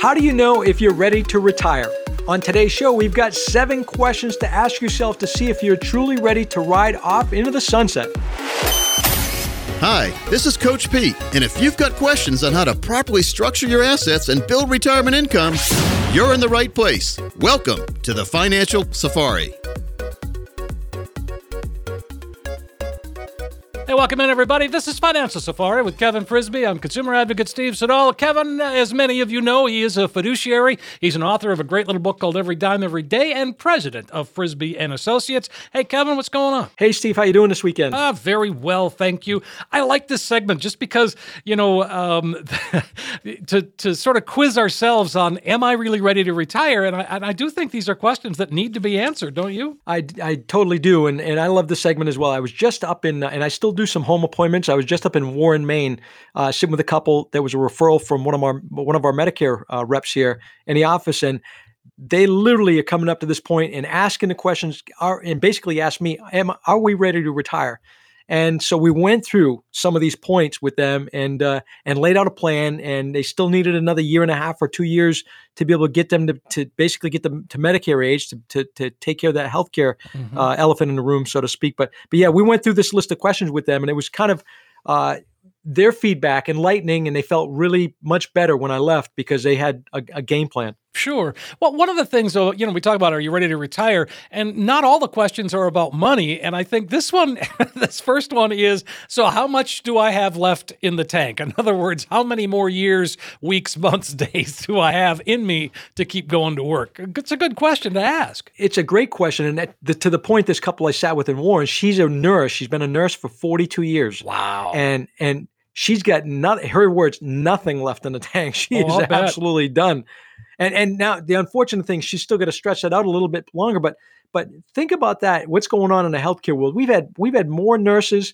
How do you know if you're ready to retire? On today's show, we've got seven questions to ask yourself to see if you're truly ready to ride off into the sunset. Hi, this is Coach Pete, and if you've got questions on how to properly structure your assets and build retirement income, you're in the right place. Welcome to the Financial Safari. Hey, welcome in, everybody. This is Financial Safari with Kevin Frisby. I'm consumer advocate Steve Siddall. Kevin, as many of you know, he is a fiduciary. He's an author of a great little book called Every Dime Every Day and president of Frisby and Associates. Hey, Kevin, what's going on? Hey, Steve, how you doing this weekend? Ah, very well, thank you. I like this segment just because, you know, um, to, to sort of quiz ourselves on, am I really ready to retire? And I, and I do think these are questions that need to be answered, don't you? I, I totally do. And, and I love this segment as well. I was just up in, and I still do some home appointments. I was just up in Warren, Maine, uh, sitting with a couple. There was a referral from one of our one of our Medicare uh, reps here in the office, and they literally are coming up to this point and asking the questions, are, and basically asked me, "Am are we ready to retire?" And so we went through some of these points with them and uh, and laid out a plan. And they still needed another year and a half or two years to be able to get them to, to basically get them to Medicare age to, to, to take care of that healthcare mm-hmm. uh, elephant in the room, so to speak. But but yeah, we went through this list of questions with them, and it was kind of uh, their feedback enlightening, and they felt really much better when I left because they had a, a game plan. Sure. Well, one of the things, though, you know, we talk about are you ready to retire? And not all the questions are about money. And I think this one, this first one is so how much do I have left in the tank? In other words, how many more years, weeks, months, days do I have in me to keep going to work? It's a good question to ask. It's a great question. And the, to the point, this couple I sat with in Warren, she's a nurse. She's been a nurse for 42 years. Wow. And, and, She's got not her words, nothing left in the tank. She oh, is absolutely done. And and now the unfortunate thing, she's still got to stretch that out a little bit longer. But but think about that. What's going on in the healthcare world? We've had we've had more nurses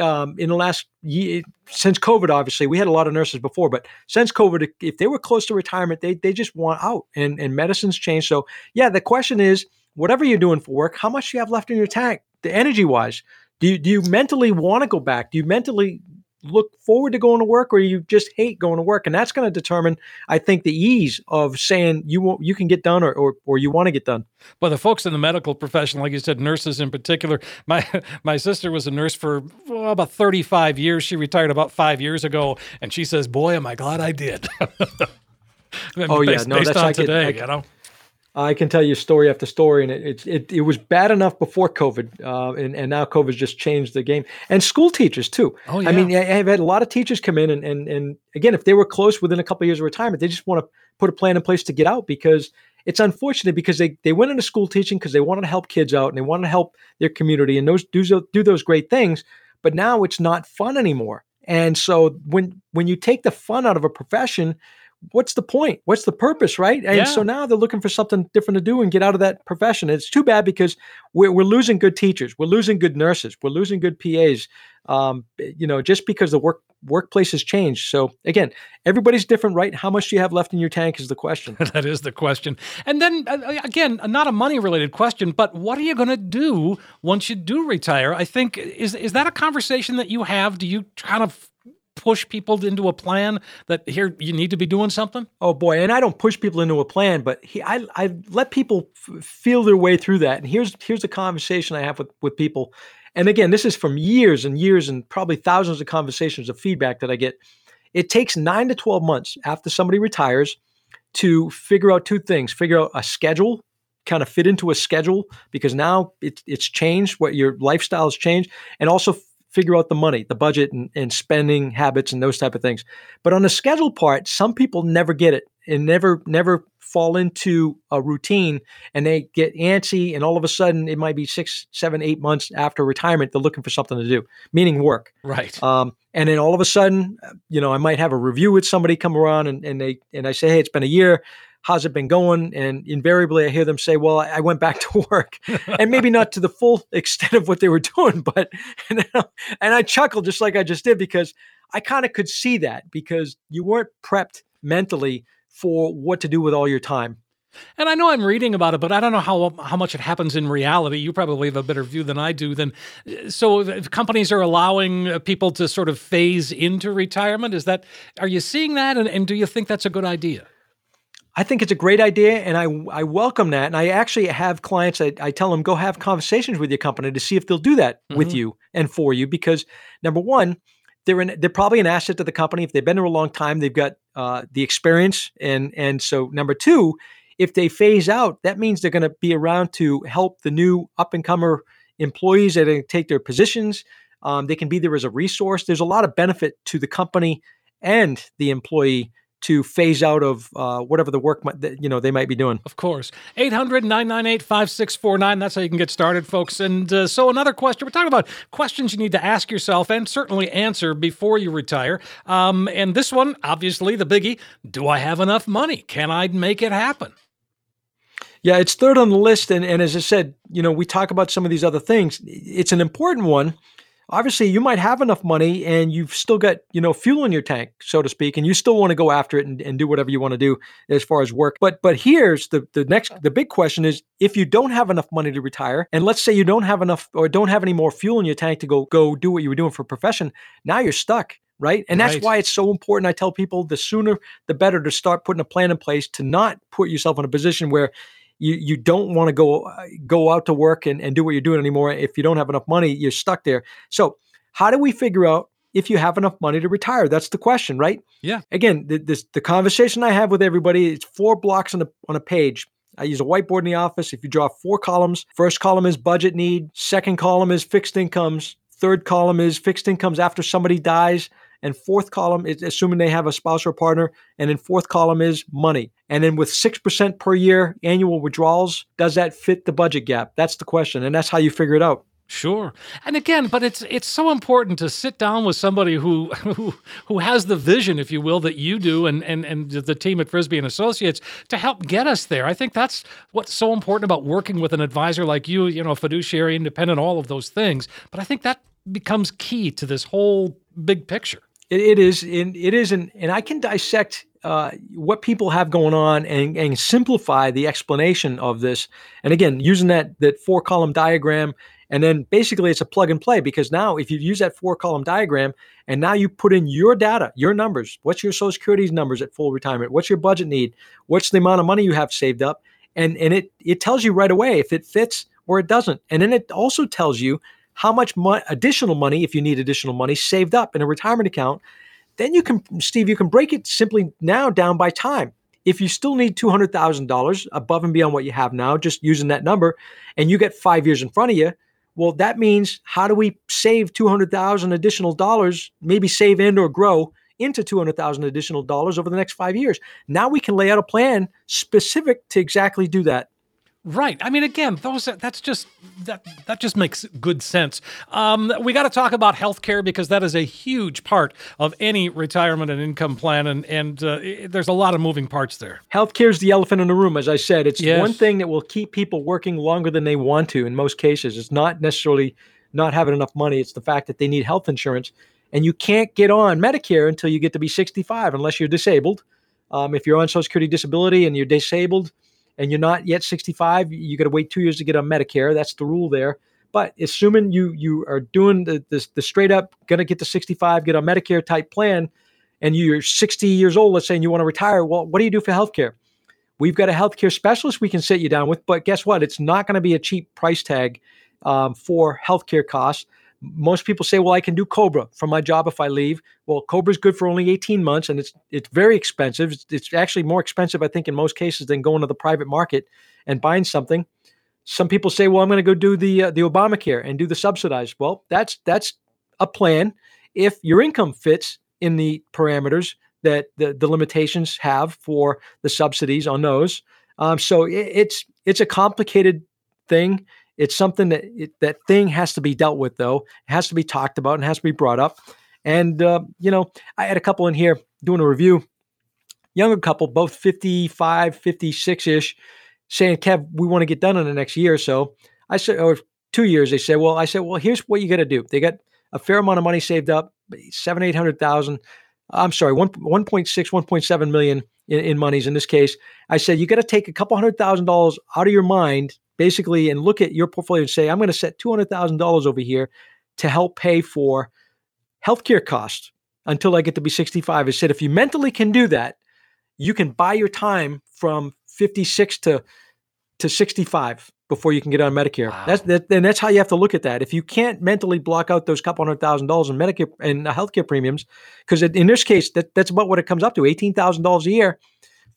um, in the last year since COVID. Obviously, we had a lot of nurses before, but since COVID, if they were close to retirement, they they just want out, and and medicine's changed. So yeah, the question is, whatever you're doing for work, how much do you have left in your tank, the energy wise? Do you, do you mentally want to go back? Do you mentally look forward to going to work or you just hate going to work and that's going to determine i think the ease of saying you won't, you can get done or, or, or you want to get done. Well the folks in the medical profession like you said nurses in particular my my sister was a nurse for well, about 35 years. She retired about five years ago and she says boy am i glad i did. Oh yeah no that's on today I, you know I can tell you story after story, and it it, it was bad enough before COVID, uh, and and now COVID's just changed the game. And school teachers too. Oh yeah. I mean, I've had a lot of teachers come in, and and and again, if they were close within a couple of years of retirement, they just want to put a plan in place to get out because it's unfortunate because they they went into school teaching because they wanted to help kids out and they wanted to help their community and those do do those great things, but now it's not fun anymore. And so when when you take the fun out of a profession, what's the point? What's the purpose, right? And yeah. so now they're looking for something different to do and get out of that profession. It's too bad because we're, we're losing good teachers, we're losing good nurses, we're losing good PAs. Um, you know, just because the work workplace has changed. So again, everybody's different, right? How much do you have left in your tank is the question. that is the question. And then uh, uh again, not a money related question, but what are you going to do once you do retire? I think is is that a conversation that you have? Do you kind of push people into a plan that here you need to be doing something? Oh boy, and I don't push people into a plan, but he, I I let people f- feel their way through that. And here's here's the conversation I have with with people. And again, this is from years and years and probably thousands of conversations of feedback that I get. it takes nine to 12 months after somebody retires to figure out two things figure out a schedule kind of fit into a schedule because now it, it's changed what your lifestyle has changed and also figure out the money the budget and, and spending habits and those type of things. But on the schedule part some people never get it and never never fall into a routine and they get antsy and all of a sudden it might be six seven eight months after retirement they're looking for something to do meaning work. Right. Um, and then all of a sudden you know i might have a review with somebody come around and, and they and i say hey it's been a year how's it been going and invariably i hear them say well i went back to work and maybe not to the full extent of what they were doing but and, and i chuckle just like i just did because i kind of could see that because you weren't prepped mentally for what to do with all your time. And I know I'm reading about it, but I don't know how how much it happens in reality. You probably have a better view than I do. Then, so companies are allowing uh, people to sort of phase into retirement. Is that are you seeing that, and, and do you think that's a good idea? I think it's a great idea, and I I welcome that. And I actually have clients. I, I tell them go have conversations with your company to see if they'll do that mm-hmm. with you and for you. Because number one, they're in, they're probably an asset to the company. If they've been there a long time, they've got uh, the experience, and and so number two, if they phase out, that means they're going to be around to help the new up and comer employees that take their positions. Um, they can be there as a resource. There's a lot of benefit to the company and the employee to phase out of uh, whatever the work might, you know they might be doing. Of course, 800-998-5649. That's how you can get started, folks. And uh, so another question. We're talking about questions you need to ask yourself and certainly answer before you retire. Um, and this one, obviously, the biggie: Do I have enough money? Can I make it happen? Yeah, it's third on the list, and, and as I said, you know, we talk about some of these other things. It's an important one obviously you might have enough money and you've still got you know fuel in your tank so to speak and you still want to go after it and, and do whatever you want to do as far as work. But but here's the the next the big question is if you don't have enough money to retire and let's say you don't have enough or don't have any more fuel in your tank to go go do what you were doing for a profession now you're stuck right? And that's right. why it's so important i tell people the sooner the better to start putting a plan in place to not put yourself in a position where you you don't want to go go out to work and, and do what you're doing anymore. If you don't have enough money you're stuck there. So how do we figure out if you have enough money to retire? That's the question right? Yeah. Again the, this, the conversation i have with everybody it's four blocks on a, on a page. I use a whiteboard in the office. If you draw four columns, first column is budget need, second column is fixed incomes, third column is fixed incomes after somebody dies, and fourth column is assuming they have a spouse or partner, and then fourth column is money. And then with 6% per year annual withdrawals, does that fit the budget gap? That's the question. And that's how you figure it out. Sure. And again, but it's it's so important to sit down with somebody who who who has the vision, if you will, that you do and and and the team at Frisby and Associates to help get us there. I think that's what's so important about working with an advisor like you, you know, fiduciary, independent, all of those things. But I think that becomes key to this whole big picture. It, it is, and it is, and, and I can dissect uh, what people have going on and, and simplify the explanation of this. And again, using that that four column diagram, and then basically it's a plug and play because now if you use that four column diagram and now you put in your data, your numbers, what's your Social Security numbers at full retirement, what's your budget need, what's the amount of money you have saved up, and and it it tells you right away if it fits or it doesn't, and then it also tells you how much mo- additional money, if you need additional money, saved up in a retirement account. Then you can, Steve, you can break it simply now down by time. If you still need $200,000 above and beyond what you have now, just using that number, and you get five years in front of you, well, that means how do we save 200,000 additional dollars, maybe save and or grow into 200,000 additional dollars over the next five years? Now we can lay out a plan specific to exactly do that. Right. I mean, again, those that's just that that just makes good sense. Um, we got to talk about healthcare because that is a huge part of any retirement and income plan, and and uh, there's a lot of moving parts there. Healthcare is the elephant in the room, as I said. It's yes. one thing that will keep people working longer than they want to. In most cases, it's not necessarily not having enough money. It's the fact that they need health insurance, and you can't get on Medicare until you get to be 65 unless you're disabled. Um, if you're on Social Security disability and you're disabled and you're not yet 65, you got to wait two years to get on Medicare. That's the rule there. But assuming you you are doing the the, the straight up gonna get to 65, get a Medicare type plan, and you're 60 years old, let's say, and you want to retire, well, what do you do for healthcare? We've got a healthcare specialist we can sit you down with, but guess what? It's not going to be a cheap price tag um, for healthcare costs. Most people say, well, I can do COBRA from my job if I leave. Well, COBRA is good for only 18 months and it's it's very expensive. It's, it's actually more expensive, I think, in most cases than going to the private market and buying something. Some people say, well, I'm going to go do the uh, the Obamacare and do the subsidized. Well, that's that's a plan if your income fits in the parameters that the, the limitations have for the subsidies on those. Um, so it, it's it's a complicated thing. It's something that it, that thing has to be dealt with, though. It has to be talked about and has to be brought up. And uh, you know, I had a couple in here doing a review, younger couple, both 55, 56 ish, saying, "Kev, we want to get done in the next year or so." I said, or two years. They said, "Well," I said, "Well, here's what you got to do." They got a fair amount of money saved up, seven, eight hundred thousand. I'm sorry, one 1.6, 1.7 million in, in monies in this case. I said you got to take a couple hundred thousand dollars out of your mind, basically, and look at your portfolio and say, I'm going to set two hundred thousand dollars over here to help pay for healthcare costs until I get to be 65. I said if you mentally can do that, you can buy your time from 56 to to 65 before you can get on Medicare. Wow. That's that, and that's how you have to look at that. If you can't mentally block out those couple hundred thousand dollars in Medicare and uh, healthcare premiums, because in this case, that, that's about what it comes up to: eighteen thousand dollars a year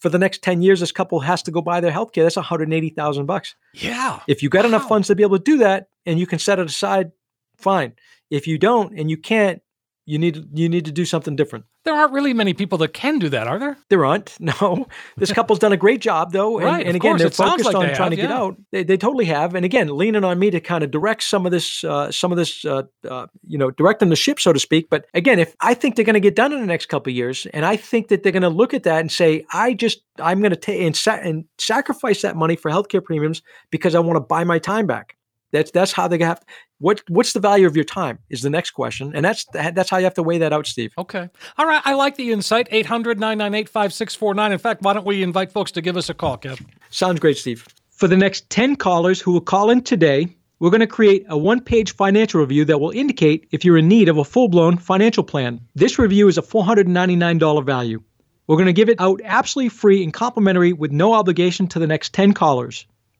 for the next ten years. This couple has to go buy their healthcare. That's one hundred eighty thousand bucks. Yeah. If you got wow. enough funds to be able to do that, and you can set it aside, fine. If you don't and you can't, you need you need to do something different. There aren't really many people that can do that, are there? There aren't. No. This couple's done a great job, though. And, right, and again, they're focused like on they trying have, to get yeah. out. They, they totally have. And again, leaning on me to kind of direct some of this, uh, some of this, uh, uh, you know, directing the ship, so to speak. But again, if I think they're going to get done in the next couple of years, and I think that they're going to look at that and say, I just, I'm going to take and, sa- and sacrifice that money for healthcare premiums because I want to buy my time back. That's that's how they have. What what's the value of your time is the next question, and that's that's how you have to weigh that out, Steve. Okay, all right. I like the insight. 800-998-5649. In fact, why don't we invite folks to give us a call, Kev? Sounds great, Steve. For the next ten callers who will call in today, we're going to create a one-page financial review that will indicate if you're in need of a full-blown financial plan. This review is a $499 value. We're going to give it out absolutely free and complimentary with no obligation to the next 10 callers.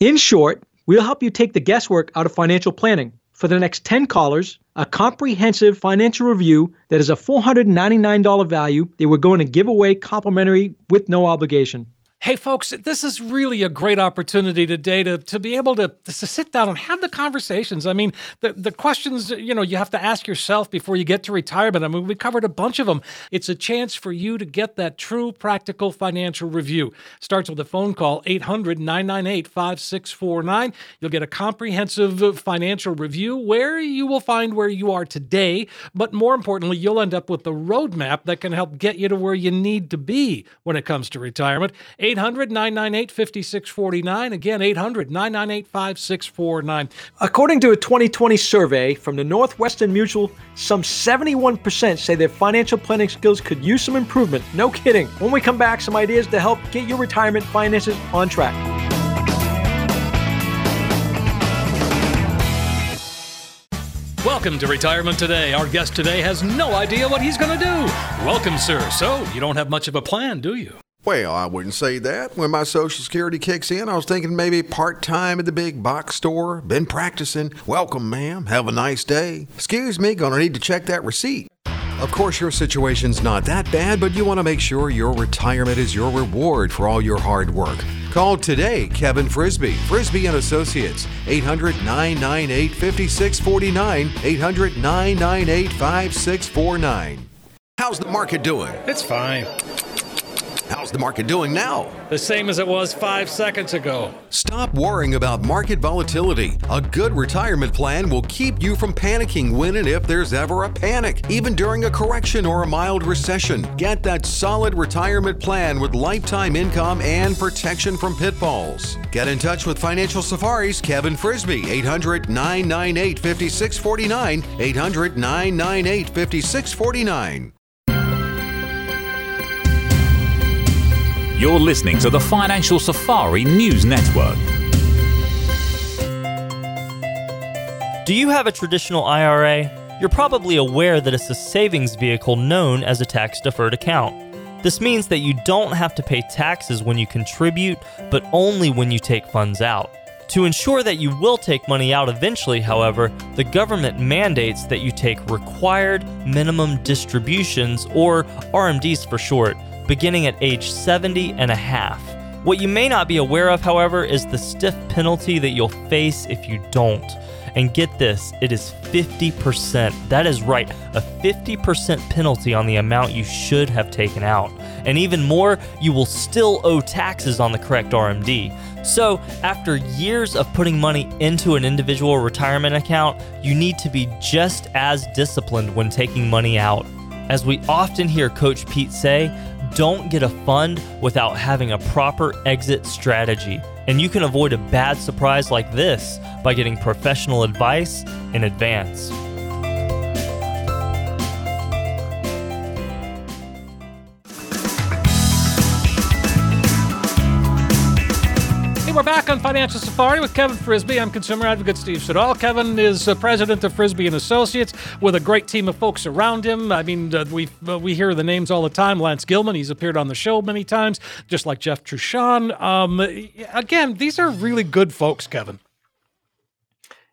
In short, we'll help you take the guesswork out of financial planning. For the next 10 callers, a comprehensive financial review that is a $499 value that we're going to give away complimentary with no obligation. Hey, folks, this is really a great opportunity today to, to be able to, to sit down and have the conversations. I mean, the, the questions, you know, you have to ask yourself before you get to retirement. I mean, we covered a bunch of them. It's a chance for you to get that true practical financial review. Starts with a phone call, 800 998 5649. You'll get a comprehensive financial review where you will find where you are today. But more importantly, you'll end up with the roadmap that can help get you to where you need to be when it comes to retirement. 800 998 5649. Again, 800 998 5649. According to a 2020 survey from the Northwestern Mutual, some 71% say their financial planning skills could use some improvement. No kidding. When we come back, some ideas to help get your retirement finances on track. Welcome to Retirement Today. Our guest today has no idea what he's going to do. Welcome, sir. So, you don't have much of a plan, do you? Well, I wouldn't say that. When my Social Security kicks in, I was thinking maybe part time at the big box store. Been practicing. Welcome, ma'am. Have a nice day. Excuse me, gonna need to check that receipt. Of course, your situation's not that bad, but you want to make sure your retirement is your reward for all your hard work. Call today, Kevin Frisby, Frisby and Associates, 800 998 5649, 800 998 5649. How's the market doing? It's fine. How's the market doing now? The same as it was five seconds ago. Stop worrying about market volatility. A good retirement plan will keep you from panicking when and if there's ever a panic, even during a correction or a mild recession. Get that solid retirement plan with lifetime income and protection from pitfalls. Get in touch with Financial Safari's Kevin Frisby, 800 998 5649, 800 998 5649. You're listening to the Financial Safari News Network. Do you have a traditional IRA? You're probably aware that it's a savings vehicle known as a tax deferred account. This means that you don't have to pay taxes when you contribute, but only when you take funds out. To ensure that you will take money out eventually, however, the government mandates that you take required minimum distributions, or RMDs for short, beginning at age 70 and a half. What you may not be aware of, however, is the stiff penalty that you'll face if you don't. And get this, it is 50%. That is right, a 50% penalty on the amount you should have taken out. And even more, you will still owe taxes on the correct RMD. So, after years of putting money into an individual retirement account, you need to be just as disciplined when taking money out. As we often hear Coach Pete say, don't get a fund without having a proper exit strategy. And you can avoid a bad surprise like this by getting professional advice in advance. On Financial Safari with Kevin Frisby. I'm consumer advocate Steve Siddall. Kevin is uh, president of Frisby and Associates with a great team of folks around him. I mean, uh, we uh, we hear the names all the time. Lance Gilman, he's appeared on the show many times, just like Jeff Trushan. Um, again, these are really good folks, Kevin.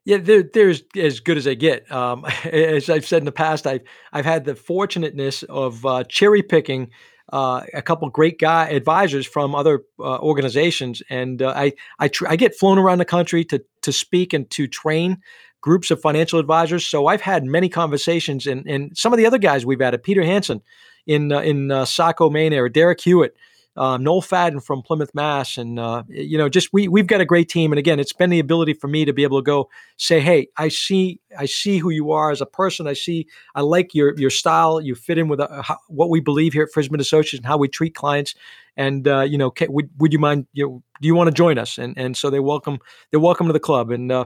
Yeah, they're, they're as, as good as they get. Um, as I've said in the past, I've I've had the fortunateness of uh, cherry picking uh, a couple great guy advisors from other uh, organizations, and uh, I I, tr- I get flown around the country to to speak and to train groups of financial advisors. So I've had many conversations, and and some of the other guys we've had, Peter Hanson in uh, in uh, Saco, Maine or Derek Hewitt um, Noel Fadden from Plymouth, Mass, and uh, you know, just we we've got a great team. And again, it's been the ability for me to be able to go say, "Hey, I see, I see who you are as a person. I see, I like your your style. You fit in with uh, how, what we believe here at Frisby Associates and how we treat clients. And uh, you know, would would you mind? You know, do you want to join us?" And and so they welcome they're welcome to the club. And uh,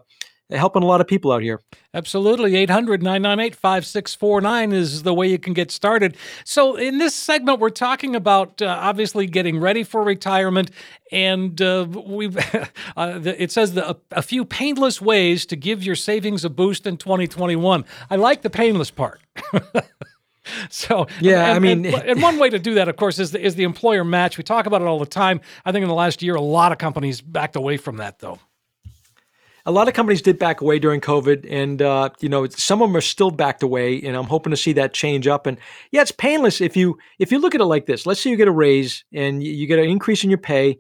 helping a lot of people out here. Absolutely. 800 998 5649 is the way you can get started. So, in this segment, we're talking about uh, obviously getting ready for retirement. And uh, we uh, it says the, a, a few painless ways to give your savings a boost in 2021. I like the painless part. So yeah, and, I mean, and, and, one way to do that, of course, is the, is the employer match. We talk about it all the time. I think in the last year, a lot of companies backed away from that, though a lot of companies did back away during COVID, and uh, you know some of them are still backed away, and I'm hoping to see that change up. And yeah, it's painless if you if you look at it like this. Let's say you get a raise and you get an increase in your pay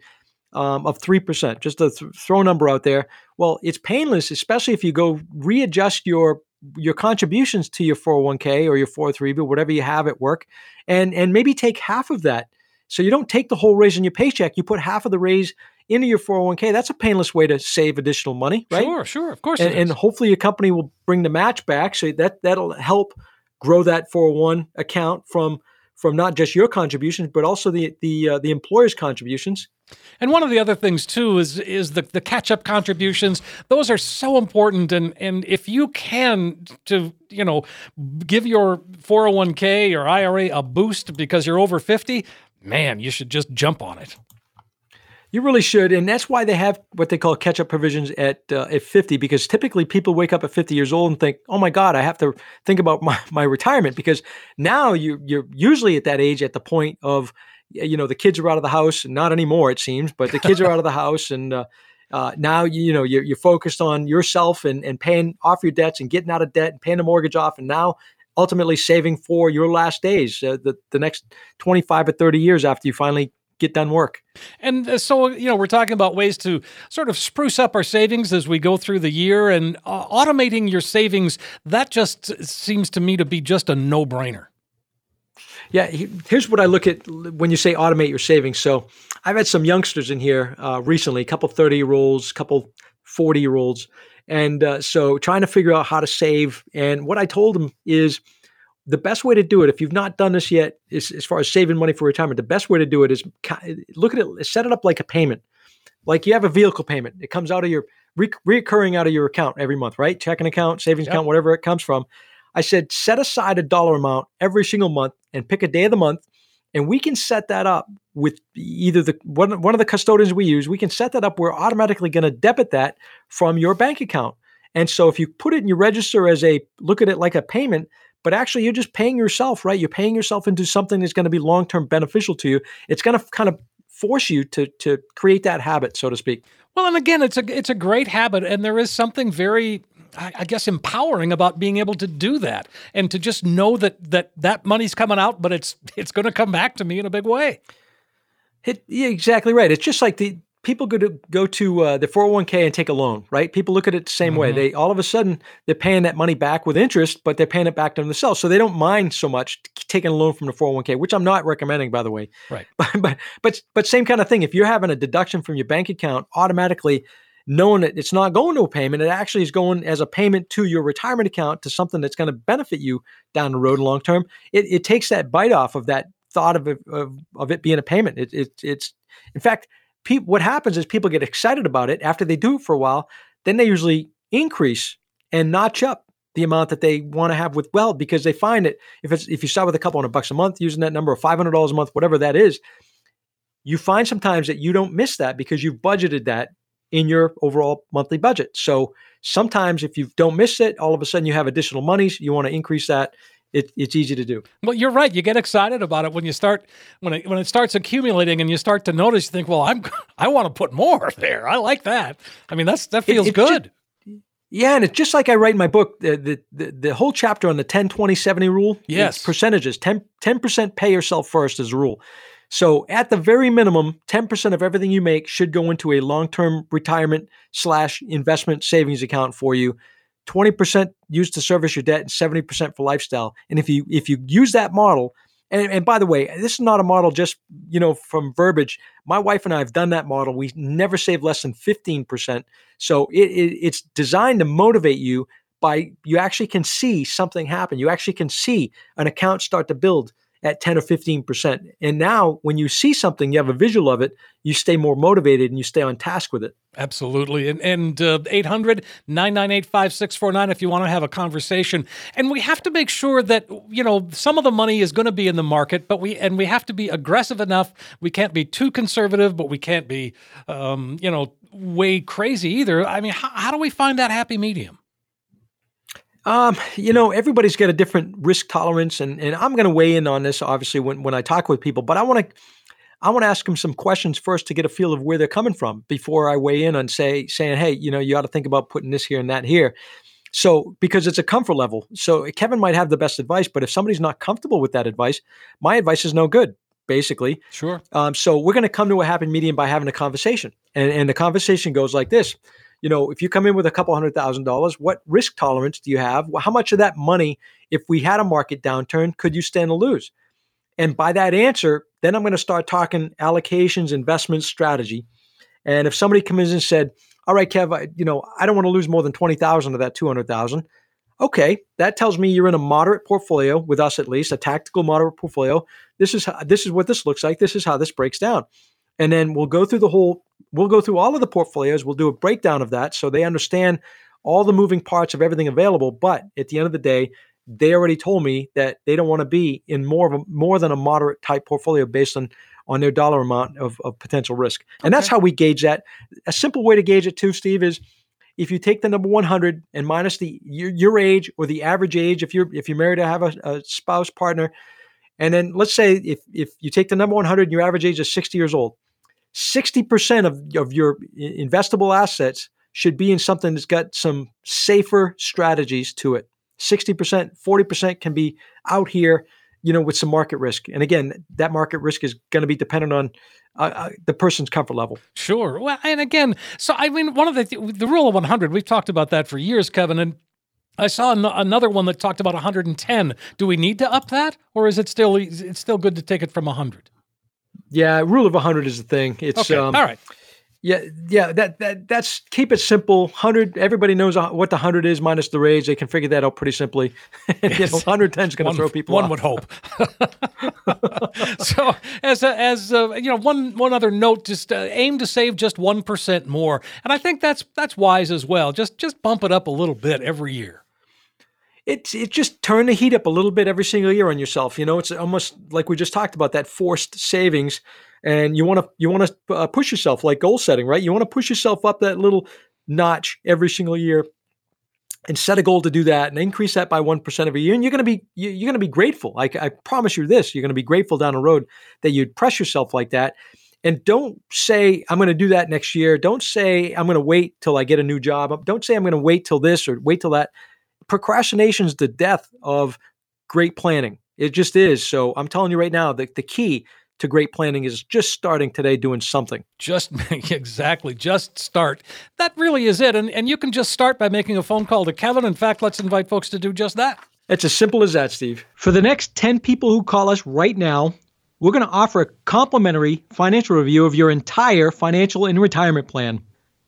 um, of three percent, just to th- throw a number out there. Well, it's painless, especially if you go readjust your your contributions to your 401k or your 403b, whatever you have at work, and and maybe take half of that. So you don't take the whole raise in your paycheck. You put half of the raise into your 401k, that's a painless way to save additional money, right? Sure, sure, of course. And, and hopefully your company will bring the match back, so that that'll help grow that 401 account from from not just your contributions, but also the the uh, the employer's contributions. And one of the other things too is is the, the catch up contributions. Those are so important, and and if you can to you know give your 401k or IRA a boost because you're over 50, man, you should just jump on it. You really should, and that's why they have what they call catch-up provisions at uh, at 50. Because typically, people wake up at 50 years old and think, "Oh my God, I have to think about my, my retirement." Because now you you're usually at that age, at the point of, you know, the kids are out of the house. Not anymore, it seems, but the kids are out of the house, and uh, uh, now you know you're, you're focused on yourself and and paying off your debts and getting out of debt and paying the mortgage off, and now ultimately saving for your last days, uh, the the next 25 or 30 years after you finally get done work. And uh, so, you know, we're talking about ways to sort of spruce up our savings as we go through the year and uh, automating your savings. That just seems to me to be just a no brainer. Yeah, here's what I look at when you say automate your savings. So I've had some youngsters in here uh, recently, a couple 30 year olds, a couple 40 year olds. And uh, so trying to figure out how to save. And what I told them is the best way to do it, if you've not done this yet, is as far as saving money for retirement, the best way to do it is look at it, set it up like a payment. Like you have a vehicle payment, it comes out of your re- reoccurring out of your account every month, right? Checking account, savings yep. account, whatever it comes from. I said, set aside a dollar amount every single month and pick a day of the month. And we can set that up with either the one, one of the custodians we use. We can set that up. We're automatically going to debit that from your bank account. And so if you put it in your register as a look at it like a payment, but actually you're just paying yourself, right? You're paying yourself into something that's going to be long term beneficial to you. It's going to kind of force you to to create that habit, so to speak. Well, and again, it's a it's a great habit, and there is something very I guess empowering about being able to do that and to just know that that that money's coming out, but it's it's going to come back to me in a big way. It, yeah, exactly right. It's just like the people go to go to uh, the 401k and take a loan, right? People look at it the same mm-hmm. way. They all of a sudden they're paying that money back with interest, but they're paying it back to themselves, so they don't mind so much taking a loan from the 401k, which I'm not recommending, by the way. Right. But but but, but same kind of thing. If you're having a deduction from your bank account automatically knowing that it's not going to a payment, it actually is going as a payment to your retirement account to something that's going to benefit you down the road long term. It, it takes that bite off of that thought of it, of, of it being a payment. It, it, it's, in fact, pe- what happens is people get excited about it after they do it for a while. Then they usually increase and notch up the amount that they want to have with well because they find that if it's if you start with a couple hundred bucks a month using that number of five hundred dollars a month, whatever that is, you find sometimes that you don't miss that because you've budgeted that in your overall monthly budget. So sometimes if you don't miss it, all of a sudden you have additional monies, you want to increase that. It, it's easy to do. Well, you're right. You get excited about it when you start when it when it starts accumulating and you start to notice. You think, well, I'm I want to put more there. I like that. I mean, that's that feels it, good. Just, yeah, and it's just like I write in my book, the, the, the, the whole chapter on the 10 20 70 rule. Yes. percentages 10, 10% pay yourself first is a rule. So at the very minimum, 10% of everything you make should go into a long-term retirement slash investment savings account for you. 20% used to service your debt and 70% for lifestyle. And if you if you use that model, and, and by the way, this is not a model just you know from verbiage. My wife and I have done that model. We never save less than 15%. So it, it, it's designed to motivate you by you actually can see something happen. You actually can see an account start to build at 10 or 15%. And now when you see something, you have a visual of it, you stay more motivated and you stay on task with it. Absolutely. And, and uh, 800 998 5649 if you want to have a conversation. And we have to make sure that, you know, some of the money is going to be in the market, but we, and we have to be aggressive enough. We can't be too conservative, but we can't be, um, you know, way crazy either. I mean, how, how do we find that happy medium? Um, you know, everybody's got a different risk tolerance, and, and I'm going to weigh in on this obviously when, when I talk with people. But I want to I want to ask them some questions first to get a feel of where they're coming from before I weigh in on say saying, hey, you know, you ought to think about putting this here and that here. So because it's a comfort level. So Kevin might have the best advice, but if somebody's not comfortable with that advice, my advice is no good. Basically, sure. Um, so we're going to come to a happy medium by having a conversation, and and the conversation goes like this you know, if you come in with a couple hundred thousand dollars, what risk tolerance do you have? How much of that money, if we had a market downturn, could you stand to lose? And by that answer, then I'm going to start talking allocations, investment strategy. And if somebody comes in and said, "All right, Kev, I, you know, I don't want to lose more than twenty thousand of that two hundred thousand. Okay, that tells me you're in a moderate portfolio with us at least, a tactical moderate portfolio. This is how, this is what this looks like. This is how this breaks down and then we'll go through the whole we'll go through all of the portfolios. We'll do a breakdown of that so they understand all the moving parts of everything available. But at the end of the day they already told me that they don't want to be in more of a more than a moderate type portfolio based on on their dollar amount of, of potential risk. And okay. that's how we gauge that. A simple way to gauge it too steve is if you take the number 100 and minus the your, your age or the average age if you're if you're married to have a, a spouse partner and then let's say if if you take the number 100 and your average age is 60 years old 60% of, of your investable assets should be in something that's got some safer strategies to it. 60%, 40% can be out here, you know, with some market risk. And again, that market risk is going to be dependent on uh, uh, the person's comfort level. Sure. Well, and again, so I mean, one of the the rule of 100, we've talked about that for years, Kevin, and I saw an- another one that talked about 110. Do we need to up that, or is it still it's still good to take it from 100? Yeah, rule of 100 is the thing. It's Okay, um, all right. Yeah, yeah. That that that's keep it simple. Hundred. Everybody knows what the hundred is minus the raise. They can figure that out pretty simply. And, you know, hundred ten is going to throw people. one off. would hope. so, as a, as a, you know, one one other note: just uh, aim to save just one percent more, and I think that's that's wise as well. Just just bump it up a little bit every year. It's it just turn the heat up a little bit every single year on yourself. You know, it's almost like we just talked about that forced savings, and you want to you want to uh, push yourself like goal setting, right? You want to push yourself up that little notch every single year, and set a goal to do that, and increase that by one percent every year. And you're going to be you- you're going to be grateful. I, I promise you this: you're going to be grateful down the road that you'd press yourself like that. And don't say I'm going to do that next year. Don't say I'm going to wait till I get a new job. Don't say I'm going to wait till this or wait till that procrastination is the death of great planning. It just is. So I'm telling you right now, the, the key to great planning is just starting today doing something. Just exactly, just start. That really is it, and and you can just start by making a phone call to Kevin. In fact, let's invite folks to do just that. It's as simple as that, Steve. For the next 10 people who call us right now, we're going to offer a complimentary financial review of your entire financial and retirement plan.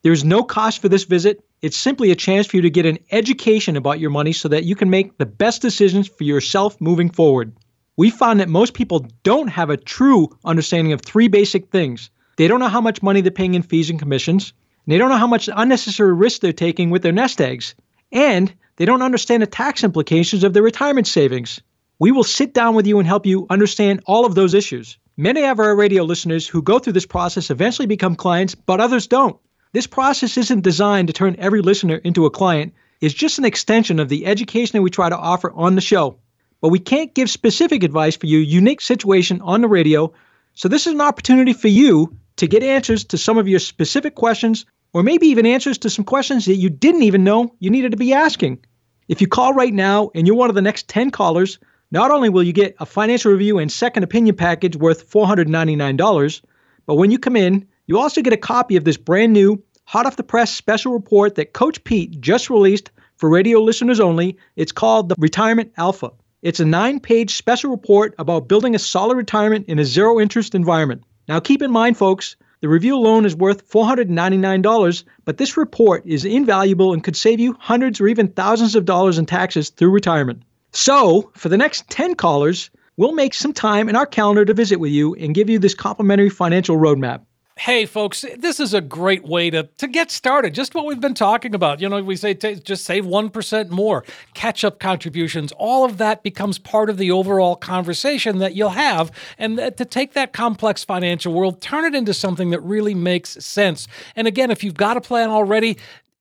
There's no cost for this visit. It's simply a chance for you to get an education about your money so that you can make the best decisions for yourself moving forward. We found that most people don't have a true understanding of three basic things. They don't know how much money they're paying in fees and commissions, and they don't know how much unnecessary risk they're taking with their nest eggs, and they don't understand the tax implications of their retirement savings. We will sit down with you and help you understand all of those issues. Many of our radio listeners who go through this process eventually become clients, but others don't. This process isn't designed to turn every listener into a client. It's just an extension of the education that we try to offer on the show. But we can't give specific advice for your unique situation on the radio. So this is an opportunity for you to get answers to some of your specific questions or maybe even answers to some questions that you didn't even know you needed to be asking. If you call right now and you're one of the next 10 callers, not only will you get a financial review and second opinion package worth $499, but when you come in, you also get a copy of this brand new, hot off the press special report that Coach Pete just released for radio listeners only. It's called the Retirement Alpha. It's a nine page special report about building a solid retirement in a zero interest environment. Now, keep in mind, folks, the review alone is worth $499, but this report is invaluable and could save you hundreds or even thousands of dollars in taxes through retirement. So, for the next 10 callers, we'll make some time in our calendar to visit with you and give you this complimentary financial roadmap. Hey, folks, this is a great way to, to get started. Just what we've been talking about. You know, we say ta just save 1% more, catch up contributions. All of that becomes part of the overall conversation that you'll have. And that, to take that complex financial world, turn it into something that really makes sense. And again, if you've got a plan already,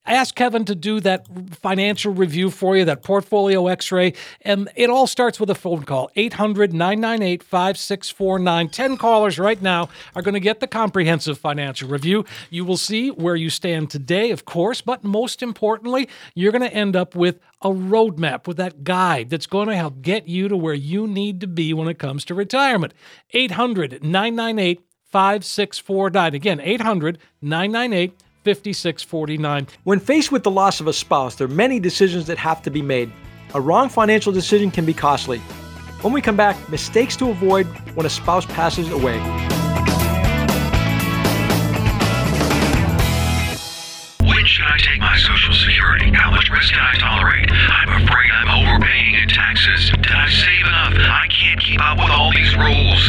ask Kevin to do that financial review for you, that portfolio x ray. And it all starts with a phone call 800 998 5649. 10 callers right now are going to get the comprehensive financial review. You will see where you stand today, of course, but most importantly, you're going to end up with a roadmap, with that guide that's going to help get you to where you need to be when it comes to retirement. 800 998 5649. Again, 800 998 5649. When faced with the loss of a spouse, there are many decisions that have to be made. A wrong financial decision can be costly. When we come back, mistakes to avoid when a spouse passes away.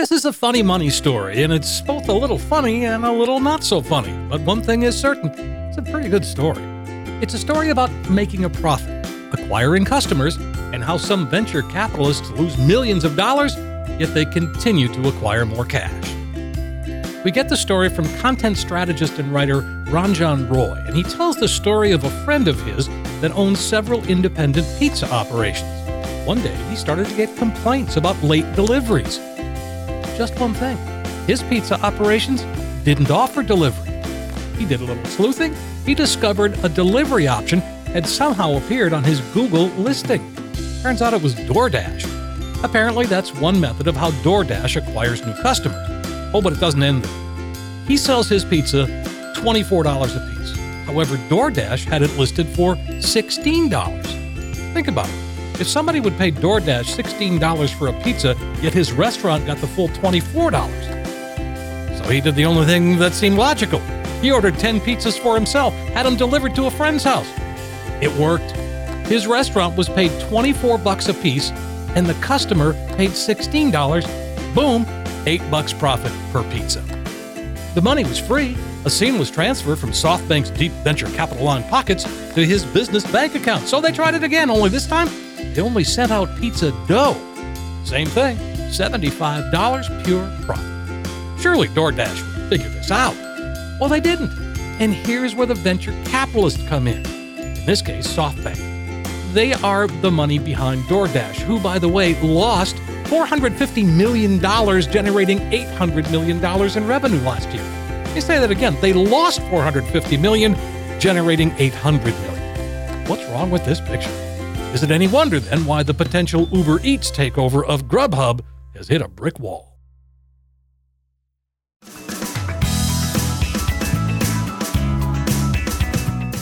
This is a funny money story, and it's both a little funny and a little not so funny. But one thing is certain it's a pretty good story. It's a story about making a profit, acquiring customers, and how some venture capitalists lose millions of dollars, yet they continue to acquire more cash. We get the story from content strategist and writer Ranjan Roy, and he tells the story of a friend of his that owns several independent pizza operations. One day, he started to get complaints about late deliveries. Just one thing his pizza operations didn't offer delivery. He did a little sleuthing. He discovered a delivery option had somehow appeared on his Google listing. Turns out it was DoorDash. Apparently, that's one method of how DoorDash acquires new customers. Oh, but it doesn't end there. He sells his pizza $24 a piece. However, DoorDash had it listed for $16. Think about it. If somebody would pay DoorDash $16 for a pizza, yet his restaurant got the full $24. So he did the only thing that seemed logical. He ordered 10 pizzas for himself, had them delivered to a friend's house. It worked. His restaurant was paid 24 bucks a piece and the customer paid $16. Boom, 8 bucks profit per pizza. The money was free. A seamless transfer from SoftBank's deep venture capital line pockets to his business bank account. So they tried it again, only this time they only sent out pizza dough. Same thing, $75 pure profit. Surely DoorDash would figure this out. Well, they didn't. And here's where the venture capitalists come in. In this case, SoftBank. They are the money behind DoorDash, who, by the way, lost $450 million, generating $800 million in revenue last year. Let me say that again. They lost 450 million, generating 800 million. What's wrong with this picture? Is it any wonder then why the potential Uber Eats takeover of Grubhub has hit a brick wall?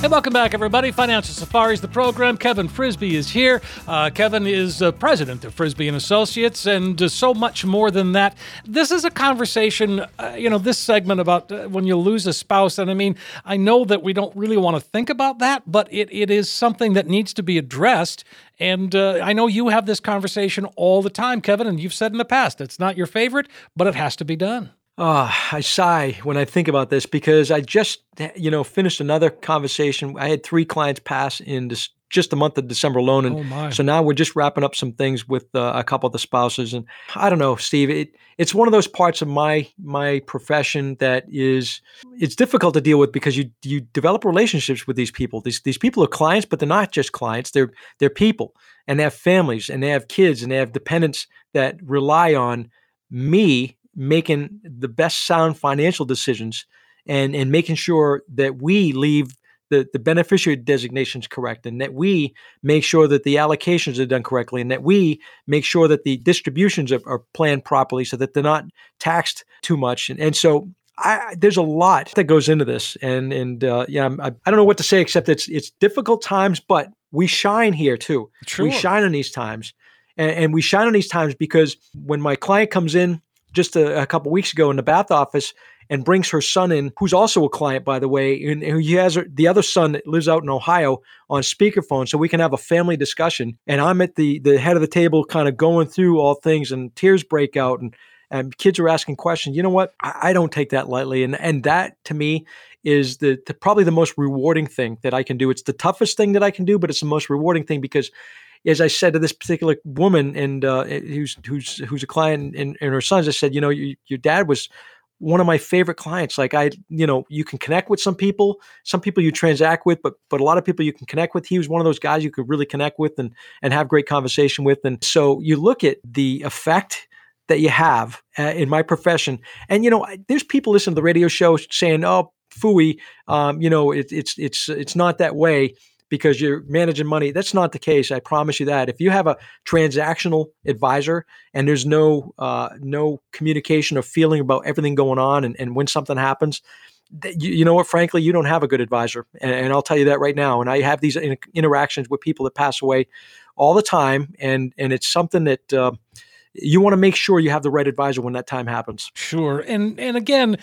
Hey, welcome back, everybody. Financial Safari's the program. Kevin Frisby is here. Uh, Kevin is uh, president of Frisby and Associates, and uh, so much more than that. This is a conversation, uh, you know, this segment about uh, when you lose a spouse. And I mean, I know that we don't really want to think about that, but it, it is something that needs to be addressed. And uh, I know you have this conversation all the time, Kevin, and you've said in the past it's not your favorite, but it has to be done. Oh, I sigh when I think about this because I just, you know, finished another conversation. I had three clients pass in this, just the month of December alone, and Oh, so now we're just wrapping up some things with uh, a couple of the spouses. And I don't know, Steve. It, it's one of those parts of my my profession that is it's difficult to deal with because you you develop relationships with these people. These these people are clients, but they're not just clients. They're they're people, and they have families, and they have kids, and they have dependents that rely on me making the best sound financial decisions and and making sure that we leave the, the beneficiary designations correct and that we make sure that the allocations are done correctly and that we make sure that the distributions are, are planned properly so that they're not taxed too much. And, and so I, there's a lot that goes into this and and uh, yeah I'm- I, I don't know what to say except it's it's difficult times but we shine here too. Sure. we shine on these times. And, and we shine on these times because when my client comes in just a, a couple weeks ago in the bath office and brings her son in, who's also a client, by the way, and he has the other son that lives out in Ohio on speakerphone, so we can have a family discussion. And I'm at the the head of the table, kind of going through all things, and tears break out, and and kids are asking questions. You know what? I, I don't take that lightly, and and that to me is the, the probably the most rewarding thing that I can do. It's the toughest thing that I can do, but it's the most rewarding thing because as I said to this particular woman and uh, who's who's who's a client and, and her sons, I said, you know, you, your dad was one of my favorite clients. Like I, you know, you can connect with some people, some people you transact with, but but a lot of people you can connect with. He was one of those guys you could really connect with and and have great conversation with. And so you look at the effect that you have uh, in my profession, and you know, I- there's people listening to the radio show saying, oh, fooey, um, you know, it, it's it's it's not that way because you're managing money. That's not the case. I promise you that. If you have a transactional advisor and there's no uh, no communication or feeling about everything going on, and, and when something happens, that you, you know what? Frankly, you don't have a good advisor, and, and I'll tell you that right now. And I have these in- interactions with people that pass away all the time, and and it's something that. Uh, you want to make sure you have the right advisor when that time happens. Sure. And and again,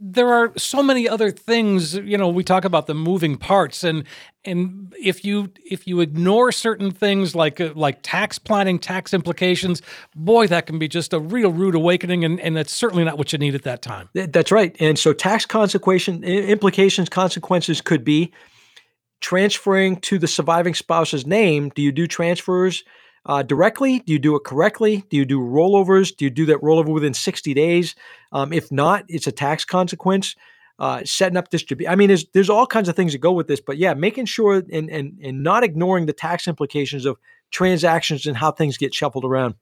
there are so many other things, you know, we talk about the moving parts and and if you if you ignore certain things like uh, like tax planning, tax implications, boy, that can be just a real rude awakening and and that's certainly not what you need at that time. That's right. And so tax consequence implications, consequences could be transferring to the surviving spouse's name. Do you do transfers? Uh, directly? Do you do it correctly? Do you do rollovers? Do you do that rollover within 60 days? Um, if not, it's a tax consequence. Uh, setting up distribution. I mean, there's there's all kinds of things that go with this, but yeah, making sure and and and not ignoring the tax implications of transactions and how things get shuffled around.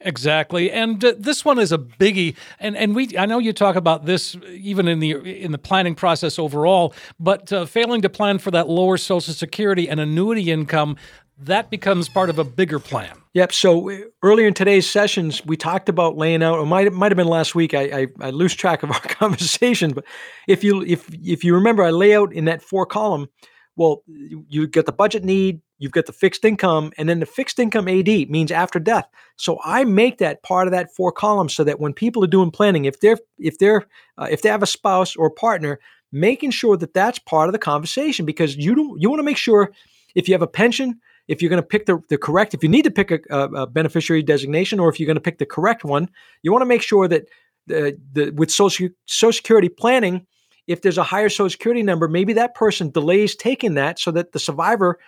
Exactly, and uh, this one is a biggie. And and we, I know you talk about this even in the in the planning process overall, but uh, failing to plan for that lower Social Security and annuity income, that becomes part of a bigger plan. Yep. So uh, earlier in today's sessions, we talked about laying out. It might might have been last week. I, I, I lose track of our conversation, but if you if if you remember, I lay out in that four column. Well, you, get the budget need, you've got the fixed income, and then the fixed income AD means after death. So I make that part of that four columns so that when people are doing planning, if they're if they're uh, if they have a spouse or a partner, making sure that that's part of the conversation because you don't you want to make sure if you have a pension if you're going to pick the, the correct, if you need to pick a, a, beneficiary designation or if you're going to pick the correct one, you want to make sure that the, the, with social, social Security planning, if there's a higher Social Security number, maybe that person delays taking that so that the survivor,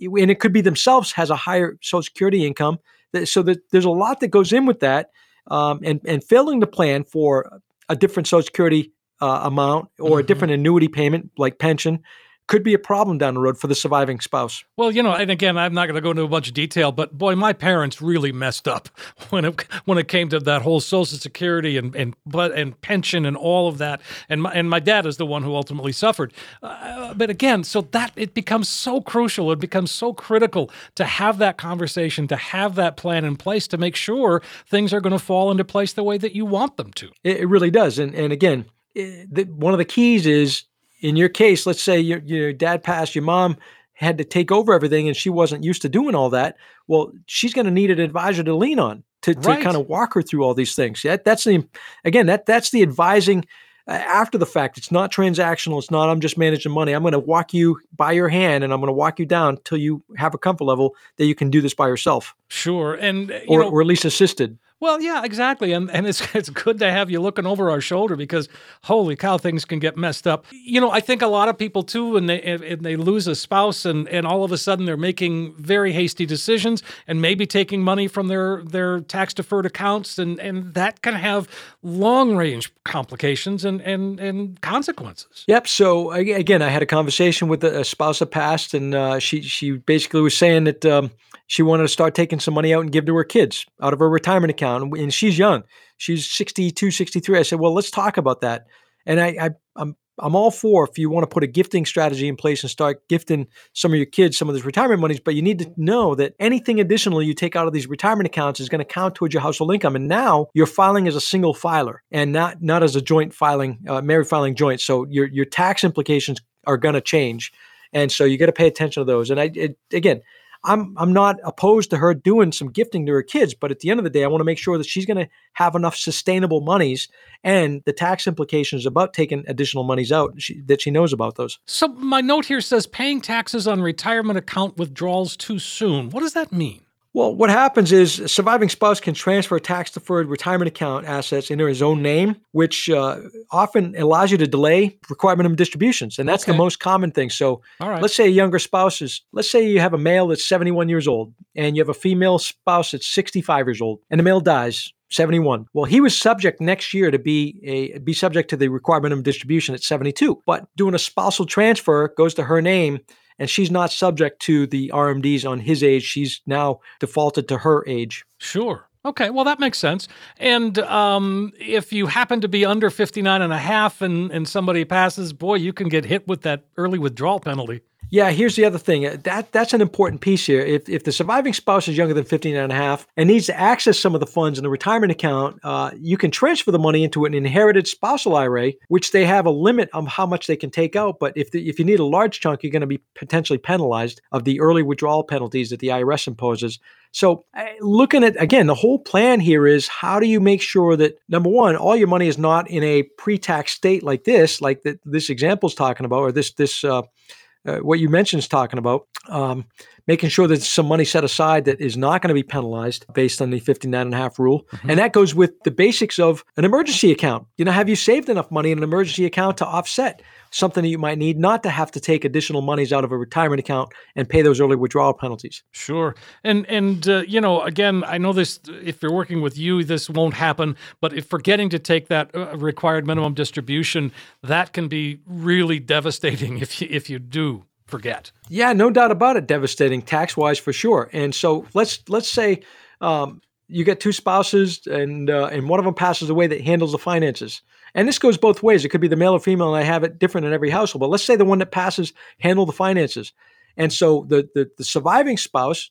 and it could be themselves, has a higher Social Security income. So that there's a lot that goes in with that, um, and and failing to plan for a different Social Security uh, amount or mm-hmm. a different annuity payment like pension could be a problem down the road for the surviving spouse. Well, you know, and again, I'm not going to go into a bunch of detail, but boy, my parents really messed up when it when it came to that whole Social Security and and but and pension and all of that. And my, and my dad is the one who ultimately suffered. Uh, but again, so that it becomes so crucial. It becomes so critical to have that conversation, to have that plan in place, to make sure things are going to fall into place the way that you want them to. It, it really does. And and again, it, the, one of the keys is in your case, let's say your, your dad passed, your mom had to take over everything and she wasn't used to doing all that. Well, she's going to need an advisor to lean on to, to right. kind of walk her through all these things. That, that's the, again, that that's the advising uh, after the fact. It's not transactional. It's not, I'm just managing money. I'm going to walk you by your hand and I'm going to walk you down till you have a comfort level that you can do this by yourself. Sure. And, or, know, or at least assisted. Well, yeah, exactly, and and it's it's good to have you looking over our shoulder because holy cow, things can get messed up. You know, I think a lot of people too, and they and they lose a spouse, and and all of a sudden they're making very hasty decisions, and maybe taking money from their their tax deferred accounts, and and that can have long range complications and and and consequences. Yep. So again, I had a conversation with a spouse that passed, and uh, she she basically was saying that. Um, she wanted to start taking some money out and give to her kids out of her retirement account. And she's young. She's 62, 63. I said, well, let's talk about that. And I, I I'm I'm all for if you want to put a gifting strategy in place and start gifting some of your kids some of these retirement monies, but you need to know that anything additional you take out of these retirement accounts is going to count towards your household income. And now you're filing as a single filer and not not as a joint filing, uh, married filing joint. So your your tax implications are going to change, and so you got to pay attention to those. And I it, again, I'm I'm not opposed to her doing some gifting to her kids, but at the end of the day, I want to make sure that she's going to have enough sustainable monies and the tax implications about taking additional monies out she, that she knows about those. So my note here says paying taxes on retirement account withdrawals too soon. What does that mean? Well, what happens is a surviving spouse can transfer a tax deferred retirement account assets into his own name, which uh, often allows you to delay required minimum distributions. And that's okay. the most common thing. So let's say a younger spouse is, let's say you have a male that's 71 years old and you have a female spouse that's 65 years old and the male dies. 71. Well, he was subject next year to be a be subject to the requirement of distribution at 72. But doing a spousal transfer goes to her name and she's not subject to the RMDs on his age. She's now defaulted to her age. Sure. Okay, well, that makes sense. And um, if you happen to be under 59 and a half and, and somebody passes, boy, you can get hit with that early withdrawal penalty. Yeah, here's the other thing. That that's an important piece here. If, if the surviving spouse is younger than 59 and a half and needs to access some of the funds in the retirement account, uh, you can transfer the money into an inherited spousal IRA, which they have a limit on how much they can take out. But if the, if you need a large chunk, you're going to be potentially penalized of the early withdrawal penalties that the IRS imposes. So, uh, looking at again, the whole plan here is how do you make sure that number one, all your money is not in a pre-tax state like this, like that this example is talking about, or this this uh, uh, what you mentioned is talking about. Um, making sure that some money set aside that is not going to be penalized based on the 59 and a half rule. Mm-hmm. And that goes with the basics of an emergency account. You know, have you saved enough money in an emergency account to offset something that you might need, not to have to take additional monies out of a retirement account and pay those early withdrawal penalties. Sure, and and uh, you know, again, I know this. If you're working with you, this won't happen. But if forgetting to take that uh, required minimum distribution, that can be really devastating if you if you do forget. Yeah, no doubt about it. Devastating tax wise for sure. And so let's let's say um, you get two spouses and uh, and one of them passes away that handles the finances. And this goes both ways. It could be the male or female, and I have it different in every household. But let's say the one that passes handle the finances. And so the, the, the surviving spouse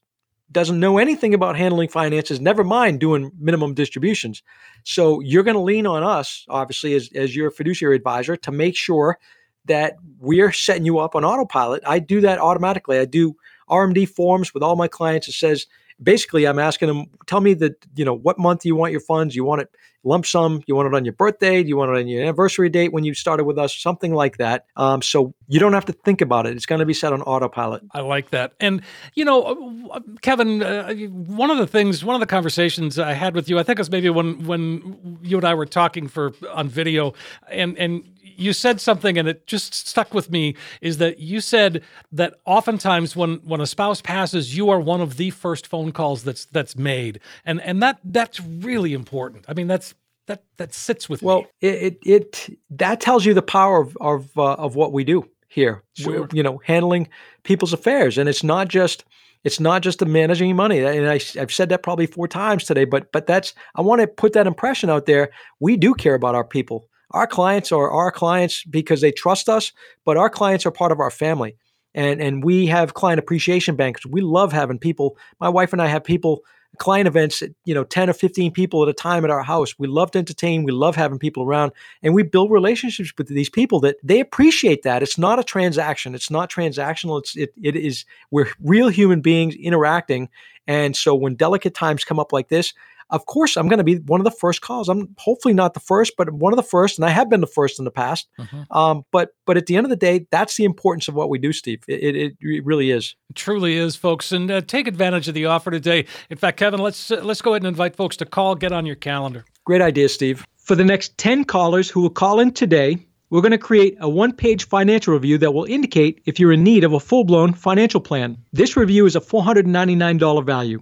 doesn't know anything about handling finances, never mind doing minimum distributions. So you're going to lean on us, obviously, as, as your fiduciary advisor to make sure that we're setting you up on autopilot. I do that automatically. I do RMD forms with all my clients. It says basically I'm asking them, tell me that you know what month you want your funds. You want it lump sum. You want it on your birthday. You want it on your anniversary date when you started with us, something like that. Um, so you don't have to think about it. It's going to be set on autopilot. I like that. And you know, uh, Kevin, uh, one of the things, one of the conversations I had with you, I think it was maybe when when you and I were talking for on video, and and you said something and it just stuck with me is that you said that oftentimes when when a spouse passes you are one of the first phone calls that's that's made and and that that's really important i mean that's that that sits with well, me. Well, it, it, it that tells you the power of of uh, of what we do here. Sure. you know, handling people's affairs, and it's not just it's not just the managing money. And I, I've said that probably four times today, but but that's I want to put that impression out there. We do care about our people. Our clients are our clients because they trust us, but our clients are part of our family. And, and we have client appreciation banks. We love having people. My wife and I have people client events, you know, 10 or 15 people at a time at our house. We love to entertain. We love having people around and we build relationships with these people that they appreciate that. It's not a transaction. It's not transactional. It's, it, it is, we're real human beings interacting. And so when delicate times come up like this, of course I'm going to be one of the first calls. I'm hopefully not the first, but one of the first, and I have been the first in the past. Mm-hmm. Um, but but at the end of the day, that's the importance of what we do, Steve. It, it, it really is. It truly is, folks, and uh, take advantage of the offer today. In fact, Kevin, let's uh, let's go ahead and invite folks to call. Get on your calendar. Great idea, Steve. For the next ten callers who will call in today. We're going to create a one page financial review that will indicate if you're in need of a full blown financial plan. This review is a $499 value.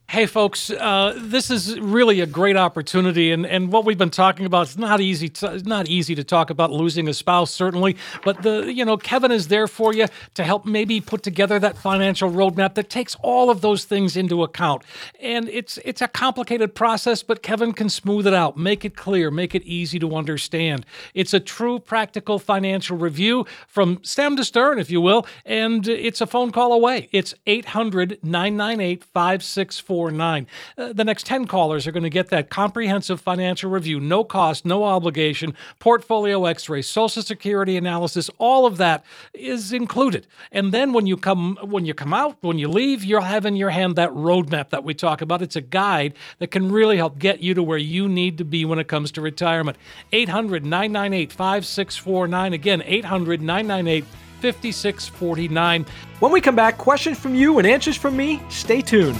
Hey, folks, uh, this is really a great opportunity, and, and what we've been talking about is not easy. To, not easy to talk about losing a spouse, certainly, but the you know Kevin is there for you to help maybe put together that financial roadmap that takes all of those things into account. And it's it's a complicated process, but Kevin can smooth it out, make it clear, make it easy to understand. It's a true practical financial review from stem to stern, if you will, and it's a phone call away. It's 800 998 5644. 849. Uh, the next 10 callers are going to get that comprehensive financial review, no cost, no obligation, portfolio x ray, social security analysis, all of that is included. And then when you come when you come out, when you leave, you'll have in your hand that roadmap that we talk about. It's a guide that can really help get you to where you need to be when it comes to retirement. 800 998 5649. Again, 800 998 5649. When we come back, questions from you and answers from me. Stay tuned.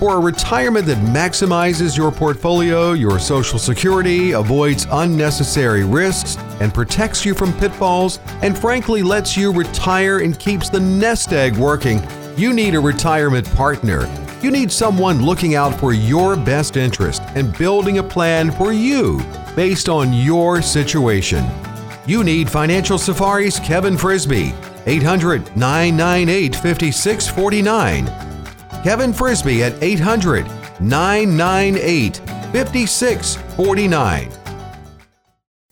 For a retirement that maximizes your portfolio, your Social Security, avoids unnecessary risks, and protects you from pitfalls, and frankly lets you retire and keeps the nest egg working, you need a retirement partner. You need someone looking out for your best interest and building a plan for you based on your situation. You need Financial Safari's Kevin Frisby, 800 998 5649. Kevin Frisby at 800 998 5649.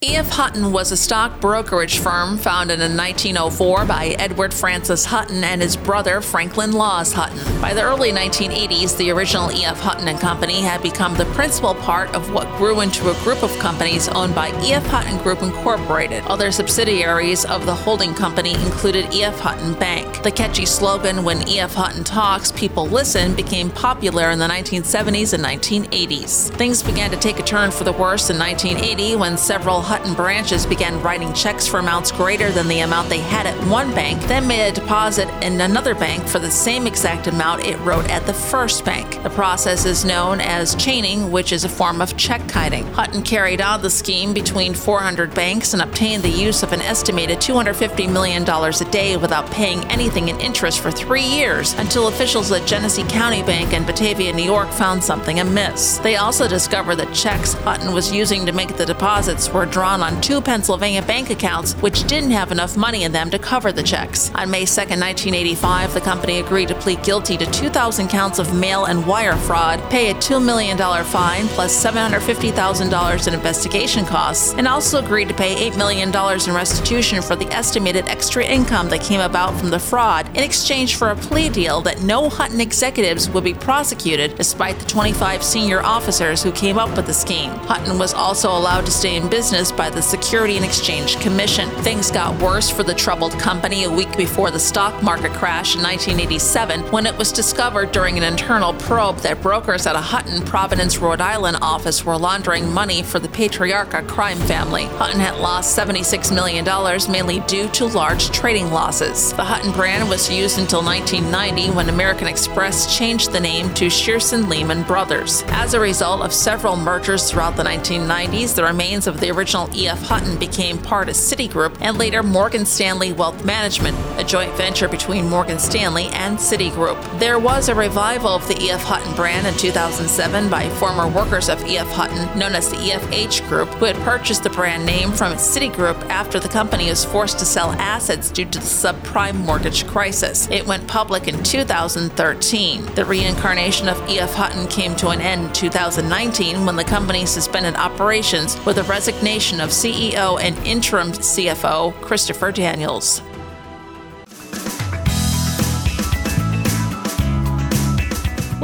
E.F. Hutton was a stock brokerage firm founded in 1904 by Edward Francis Hutton and his brother Franklin Laws Hutton. By the early 1980s, the original E.F. Hutton and Company had become the principal part of what grew into a group of companies owned by E.F. Hutton Group Incorporated. Other subsidiaries of the holding company included E.F. Hutton Bank. The catchy slogan "When E.F. Hutton talks, people listen" became popular in the 1970s and 1980s. Things began to take a turn for the worse in 1980 when several Hutton branches began writing checks for amounts greater than the amount they had at one bank, then made a deposit in another bank for the same exact amount it wrote at the first bank. The process is known as chaining, which is a form of check kiting. Hutton carried out the scheme between 400 banks and obtained the use of an estimated $250 million a day without paying anything in interest for three years until officials at Genesee County Bank in Batavia, New York found something amiss. They also discovered that checks Hutton was using to make the deposits were drawn on two Pennsylvania bank accounts which didn't have enough money in them to cover the checks. On May 2, 1985, the company agreed to plead guilty to 2,000 counts of mail and wire fraud, pay a $2 million fine plus $750,000 in investigation costs, and also agreed to pay $8 million in restitution for the estimated extra income that came about from the fraud in exchange for a plea deal that no Hutton executives would be prosecuted despite the 25 senior officers who came up with the scheme. Hutton was also allowed to stay in business by the Security and Exchange Commission. Things got worse for the troubled company a week before the stock market crash in 1987 when it was discovered during an internal probe that brokers at a Hutton, Providence, Rhode Island office were laundering money for the Patriarca crime family. Hutton had lost $76 million, mainly due to large trading losses. The Hutton brand was used until 1990 when American Express changed the name to Shearson Lehman Brothers. As a result of several mergers throughout the 1990s, the remains of the original E.F. Hutton became part of Citigroup and later Morgan Stanley Wealth Management, a joint venture between Morgan Stanley and Citigroup. There was a revival of the E.F. Hutton brand in 2007 by former workers of E.F. Hutton, known as the EFH Group, who had purchased the brand name from Citigroup after the company was forced to sell assets due to the subprime mortgage crisis. It went public in 2013. The reincarnation of E.F. Hutton came to an end in 2019 when the company suspended operations with a resignation of CEO and interim CFO Christopher Daniels.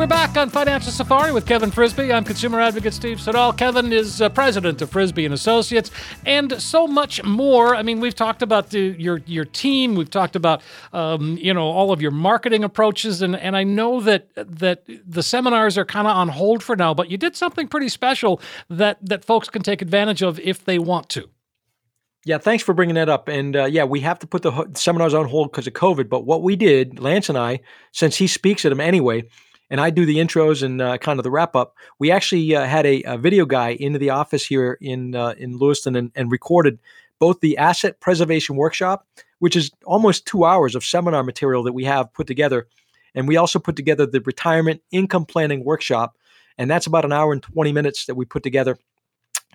We're back on Financial Safari with Kevin Frisby. I'm consumer advocate Steve Siddall. Kevin is uh, president of Frisby and Associates, and so much more. I mean, we've talked about the, your your team. We've talked about um, you know all of your marketing approaches, and and I know that that the seminars are kind of on hold for now. But you did something pretty special that that folks can take advantage of if they want to. Yeah, thanks for bringing that up. And uh, yeah, we have to put the ho- seminars on hold because of COVID. But what we did, Lance and I, since he speaks at them anyway, and I do the intros and uh, kind of the wrap up. We actually uh, had a, a, video guy into the office here in uh, in Lewiston and, and, recorded both the asset preservation workshop, which is almost two hours of seminar material that we have put together, and we also put together the retirement income planning workshop, and that's about an hour and twenty minutes that we put together.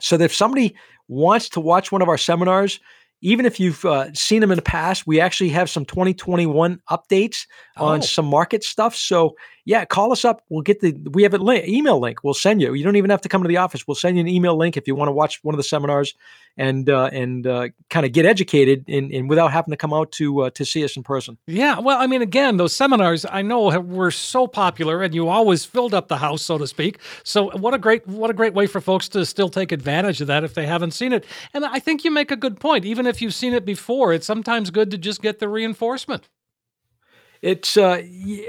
So that if somebody wants to watch one of our seminars, even if you've uh, seen them in the past, we actually have some 2021 updates oh. on some market stuff. So yeah, call us up. We'll get the we have an link, email link. We'll send you. You don't even have to come to the office. We'll send you an email link if you want to watch one of the seminars and uh, and uh, kind of get educated in, in without having to come out to uh, to see us in person. Yeah, well, I mean, again, those seminars I know have, were so popular, and you always filled up the house, so to speak. So what a great what a great way for folks to still take advantage of that if they haven't seen it. And I think you make a good point. Even if you've seen it before, it's sometimes good to just get the reinforcement it's uh,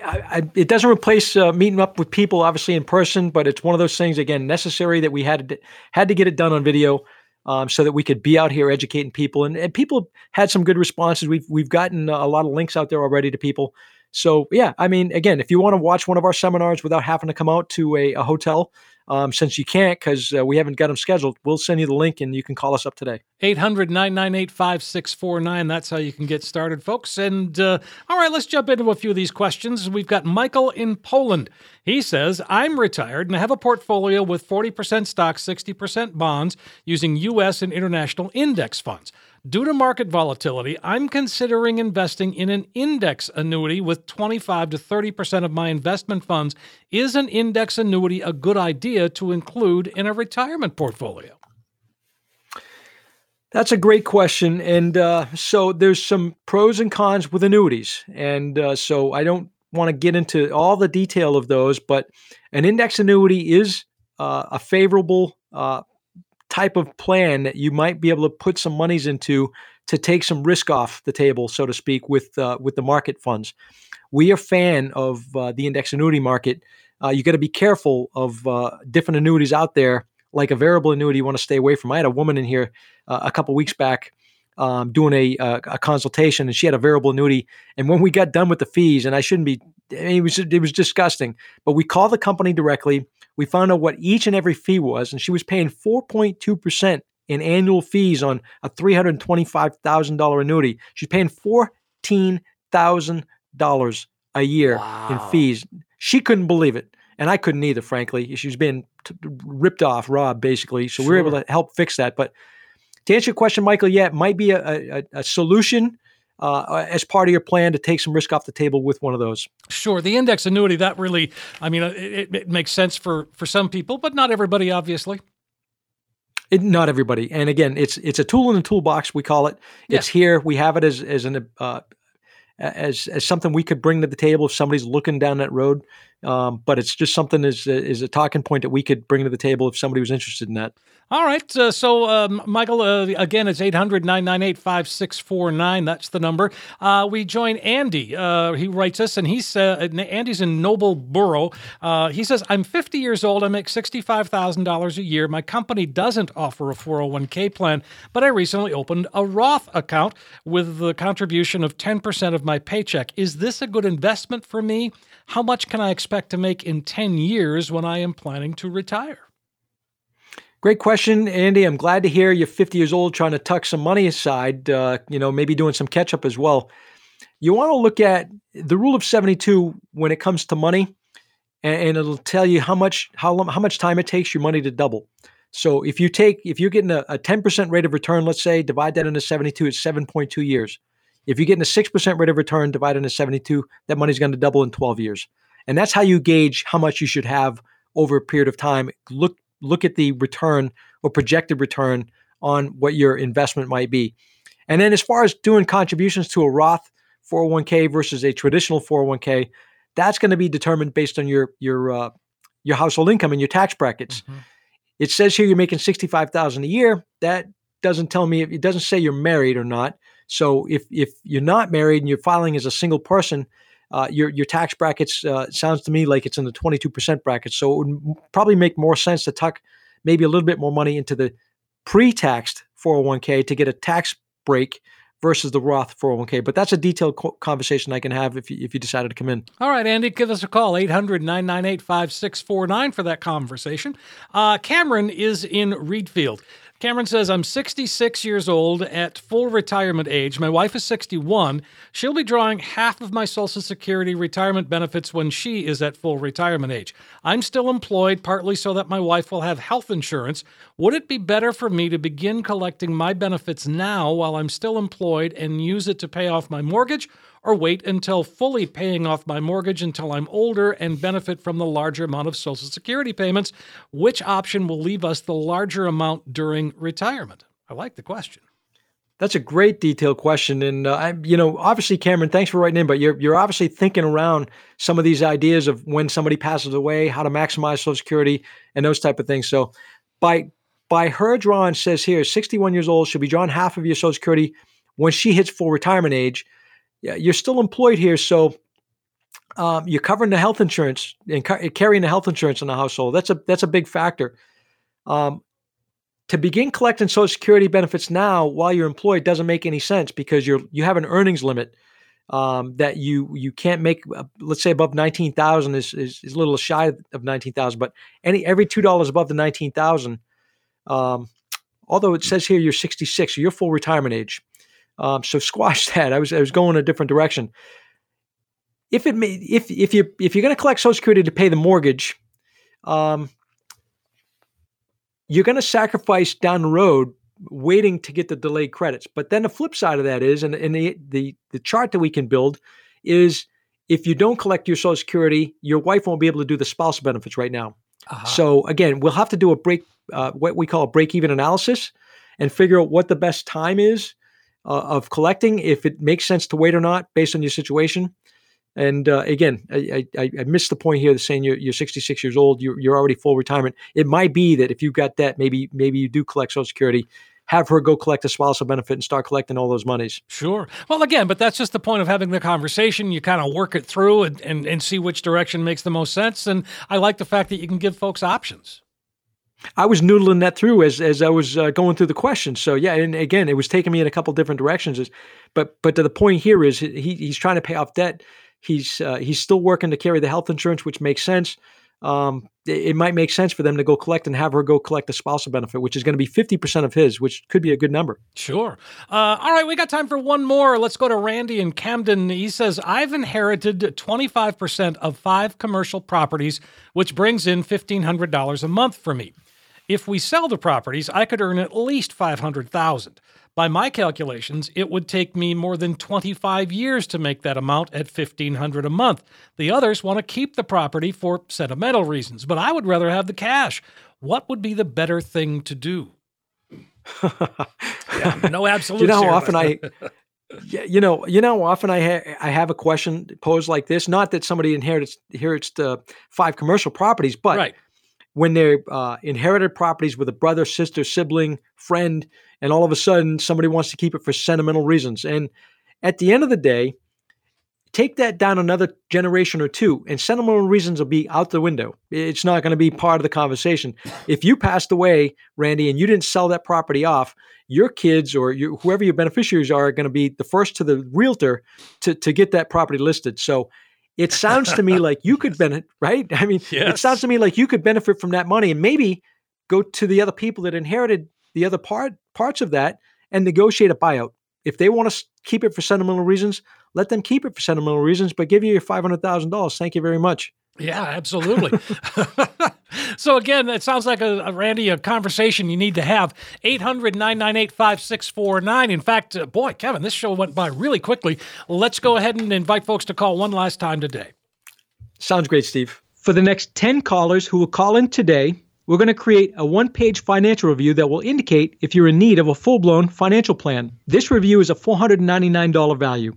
I, I, it doesn't replace uh, meeting up with people obviously in person, but it's one of those things again necessary that we had to, had to get it done on video. Um, so that we could be out here educating people, and, and people had some good responses. We've we've gotten a lot of links out there already to people, So yeah, I mean, again, if you want to watch one of our seminars without having to come out to a, a hotel, um, since you can't because uh, we haven't got them scheduled, we'll send you the link and you can call us up today. 800 998 5649. That's how you can get started, folks. And uh, all right, let's jump into a few of these questions. We've got Michael in Poland. He says, I'm retired and I have a portfolio with 40% stocks, 60% bonds using U.S. and international index funds. Due to market volatility, I'm considering investing in an index annuity with 25 to 30% of my investment funds. Is an index annuity a good idea to include in a retirement portfolio? That's a great question. And uh, so there's some pros and cons with annuities. And uh, so I don't want to get into all the detail of those, but an index annuity is uh, a favorable uh, type of plan that you might be able to put some monies into to take some risk off the table, so to speak, with uh, with the market funds. We are fan of uh, the index annuity market. Uh, you got to be careful of uh, different annuities out there, like a variable annuity. You want to stay away from. I had a woman in here uh, a couple weeks back um, doing a, a, a consultation, and she had a variable annuity. And when we got done with the fees, and I shouldn't be, it was it was disgusting. But we called the company directly we found out what each and every fee was, and she was paying 4.2% in annual fees on a $325,000 annuity. She's paying $14,000 a year wow. in fees. She couldn't believe it. And I couldn't either, frankly. She was being t- ripped off, robbed, basically. So sure. we were able to help fix that. But to answer your question, Michael, yeah, it might be a, a, a solution uh, as part of your plan to take some risk off the table with one of those. Sure, the index annuity that really, I mean, uh, it, it makes sense for for some people, but not everybody, obviously. It, not everybody, and again, it's it's a tool in the toolbox. We call it. It's yeah. here. We have it as as an uh, as as something we could bring to the table if somebody's looking down that road. Um, but it's just something is is a talking point that we could bring to the table if somebody was interested in that. All right. Uh, so, um, Michael, uh, again, it's 800 998 5649. That's the number. Uh, we join Andy. Uh, he writes us, and he's uh, Andy's in Nobleboro. Uh, he says, I'm 50 years old. I make $65,000 a year. My company doesn't offer a 401k plan, but I recently opened a Roth account with the contribution of 10% of my paycheck. Is this a good investment for me? How much can I expect to make in 10 years when I am planning to retire? Great question, Andy. I'm glad to hear you're 50 years old trying to tuck some money aside, uh, you know, maybe doing some catch up as well. You want to look at the rule of 72 when it comes to money, and, and it'll tell you how much how, long, how much time it takes your money to double. So if you take if you're getting a, a 10% rate of return, let's say, divide that into 72, it's 7.2 years. If you're getting a 6% rate of return divided into 72, that money's going to double in 12 years. And that's how you gauge how much you should have over a period of time. Look look at the return or projected return on what your investment might be. And then as far as doing contributions to a Roth 401k versus a traditional 401k, that's going to be determined based on your your uh, your household income and your tax brackets. Mm-hmm. It says here you're making 65,000 a year. That doesn't tell me if it doesn't say you're married or not. So if if you're not married and you're filing as a single person, uh, your your tax brackets uh, sounds to me like it's in the 22% bracket. So it would probably make more sense to tuck maybe a little bit more money into the pre-taxed 401k to get a tax break versus the Roth 401k. But that's a detailed co- conversation I can have if you, if you decided to come in. All right, Andy, give us a call, 800 998 5649 for that conversation. Uh, Cameron is in Readfield. Cameron says, I'm 66 years old at full retirement age. My wife is 61. She'll be drawing half of my Social Security retirement benefits when she is at full retirement age. I'm still employed, partly so that my wife will have health insurance. Would it be better for me to begin collecting my benefits now while I'm still employed and use it to pay off my mortgage? Or wait until fully paying off my mortgage until I'm older and benefit from the larger amount of Social Security payments? Which option will leave us the larger amount during retirement? I like the question. That's a great detailed question, and uh, I, you know, obviously, Cameron, thanks for writing in. But you're you're obviously thinking around some of these ideas of when somebody passes away, how to maximize Social Security, and those type of things. So, by by her drawing says here, 61 years old, should be drawing half of your Social Security when she hits full retirement age yeah, you're still employed here, so um, you're covering the health insurance and ca- carrying the health insurance in the household. That's a that's a big factor. Um, to begin collecting Social Security benefits now while you're employed doesn't make any sense because you're you have an earnings limit. um, that you you can't make uh, let's say above 19,000 is, is is a little shy of 19,000 but any every $2 above the 19,000 um, although it says here you're 66 so you're full retirement age um, so squash that I was I was going a different direction if it may, if if you if you're going to collect social security to pay the mortgage um, you're going to sacrifice down the road waiting to get the delayed credits. But then the flip side of that is, and, and the, the, the chart that we can build is if you don't collect your Social Security, your wife won't be able to do the spousal benefits right now. Uh-huh. So again, we'll have to do a break, uh, what we call a break even analysis, and figure out what the best time is uh, of collecting, if it makes sense to wait or not based on your situation. And uh, again, I, I, I, missed the point here. Saying you're, you're 66 years old, you're, you're already full retirement. It might be that if you've got debt, maybe maybe you do collect Social Security have her go collect a spousal benefit and start collecting all those monies. Sure. Well, again, but that's just the point of having the conversation. You kind of work it through and, and, and see which direction makes the most sense. And I like the fact that you can give folks options. I was noodling that through as as I was uh, going through the questions. So yeah, and again, it was taking me in a couple different directions. But but to the point here is he he's trying to pay off debt. He's uh, he's still working to carry the health insurance, which makes sense um, it, it, might make sense for them to go collect and have her go collect a spousal benefit, which is going to be 50% of his, which could be a good number. Sure. Uh, all right, we got time for one more. Let's go to Randy in Camden. He says, I've inherited 25% of five commercial properties, which brings in $1,500 a month for me. If we sell the properties, I could earn at least 500000 by my calculations, it would take me more than 25 years to make that amount at 1500 a month. The others want to keep the property for sentimental reasons, but I would rather have the cash. What would be the better thing to do? yeah, no absolute. you know how often I Yeah, you know, you know, often I ha- I have a question posed like this. Not that somebody inherits inherits the five commercial properties, but right. When they're uh, inherited properties with a brother, sister, sibling, friend, and all of a sudden somebody wants to keep it for sentimental reasons. And at the end of the day, take that down another generation or two, and sentimental reasons will be out the window. It's not going to be part of the conversation. If you passed away, Randy, and you didn't sell that property off, your kids or your, whoever your beneficiaries are, are going to be the first to the realtor to, to get that property listed. So it sounds to me like you could benefit, right? I mean, yes. it sounds to me like you could benefit from that money and maybe go to the other people that inherited the other part parts of that and negotiate a buyout. If they want to keep it for sentimental reasons, let them keep it for sentimental reasons, but give you your five hundred thousand dollars. Thank you very much. Yeah, absolutely. so again, it sounds like a, a, Randy a conversation you need to have. 800-998-5649. In fact, uh, boy, Kevin, this show went by really quickly. Let's go ahead and invite folks to call one last time today. Sounds great, Steve. For the next 10 callers who will call in today, we're going to create a one page financial review that will indicate if you're in need of a full blown financial plan. This review is a $499 value.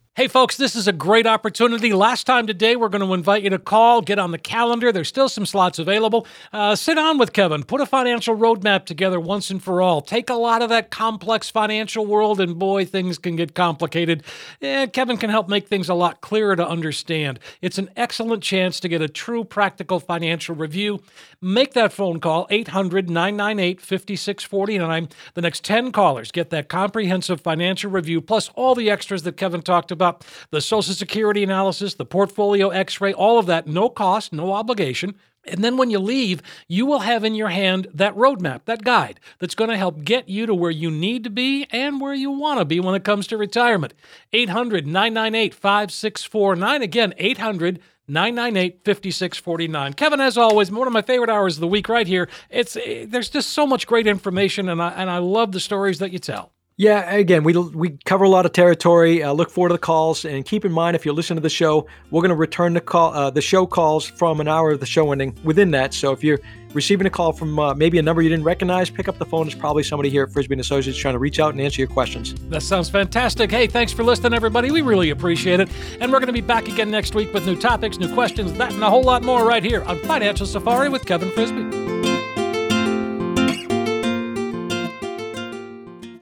Hey, folks, this is a great opportunity. Last time today, we're going to invite you to call, get on the calendar. There's still some slots available. Uh, sit down with Kevin, put a financial roadmap together once and for all. Take a lot of that complex financial world, and boy, things can get complicated. And Kevin can help make things a lot clearer to understand. It's an excellent chance to get a true practical financial review. Make that phone call, 800 998 5649. The next 10 callers get that comprehensive financial review, plus all the extras that Kevin talked about about the Social Security analysis, the portfolio x ray, all of that, no cost, no obligation. And then when you leave, you will have in your hand that roadmap, that guide that's going to help get you to where you need to be and where you want to be when it comes to retirement. 800 998 5649. Again, 800 998 5649. Kevin, as always, one of my favorite hours of the week right here. It's eh, There's just so much great information, and I, and I love the stories that you tell. Yeah, again, we we cover a lot of territory. Uh, look forward to the calls, and keep in mind if you're listening to the show, we're going to return the call, uh, the show calls from an hour of the show ending within that. So if you're receiving a call from uh, maybe a number you didn't recognize, pick up the phone. It's probably somebody here at Frisby and Associates trying to reach out and answer your questions. That sounds fantastic. Hey, thanks for listening, everybody. We really appreciate it. And we're going to be back again next week with new topics, new questions, that, and a whole lot more right here on Financial Safari with Kevin Frisby.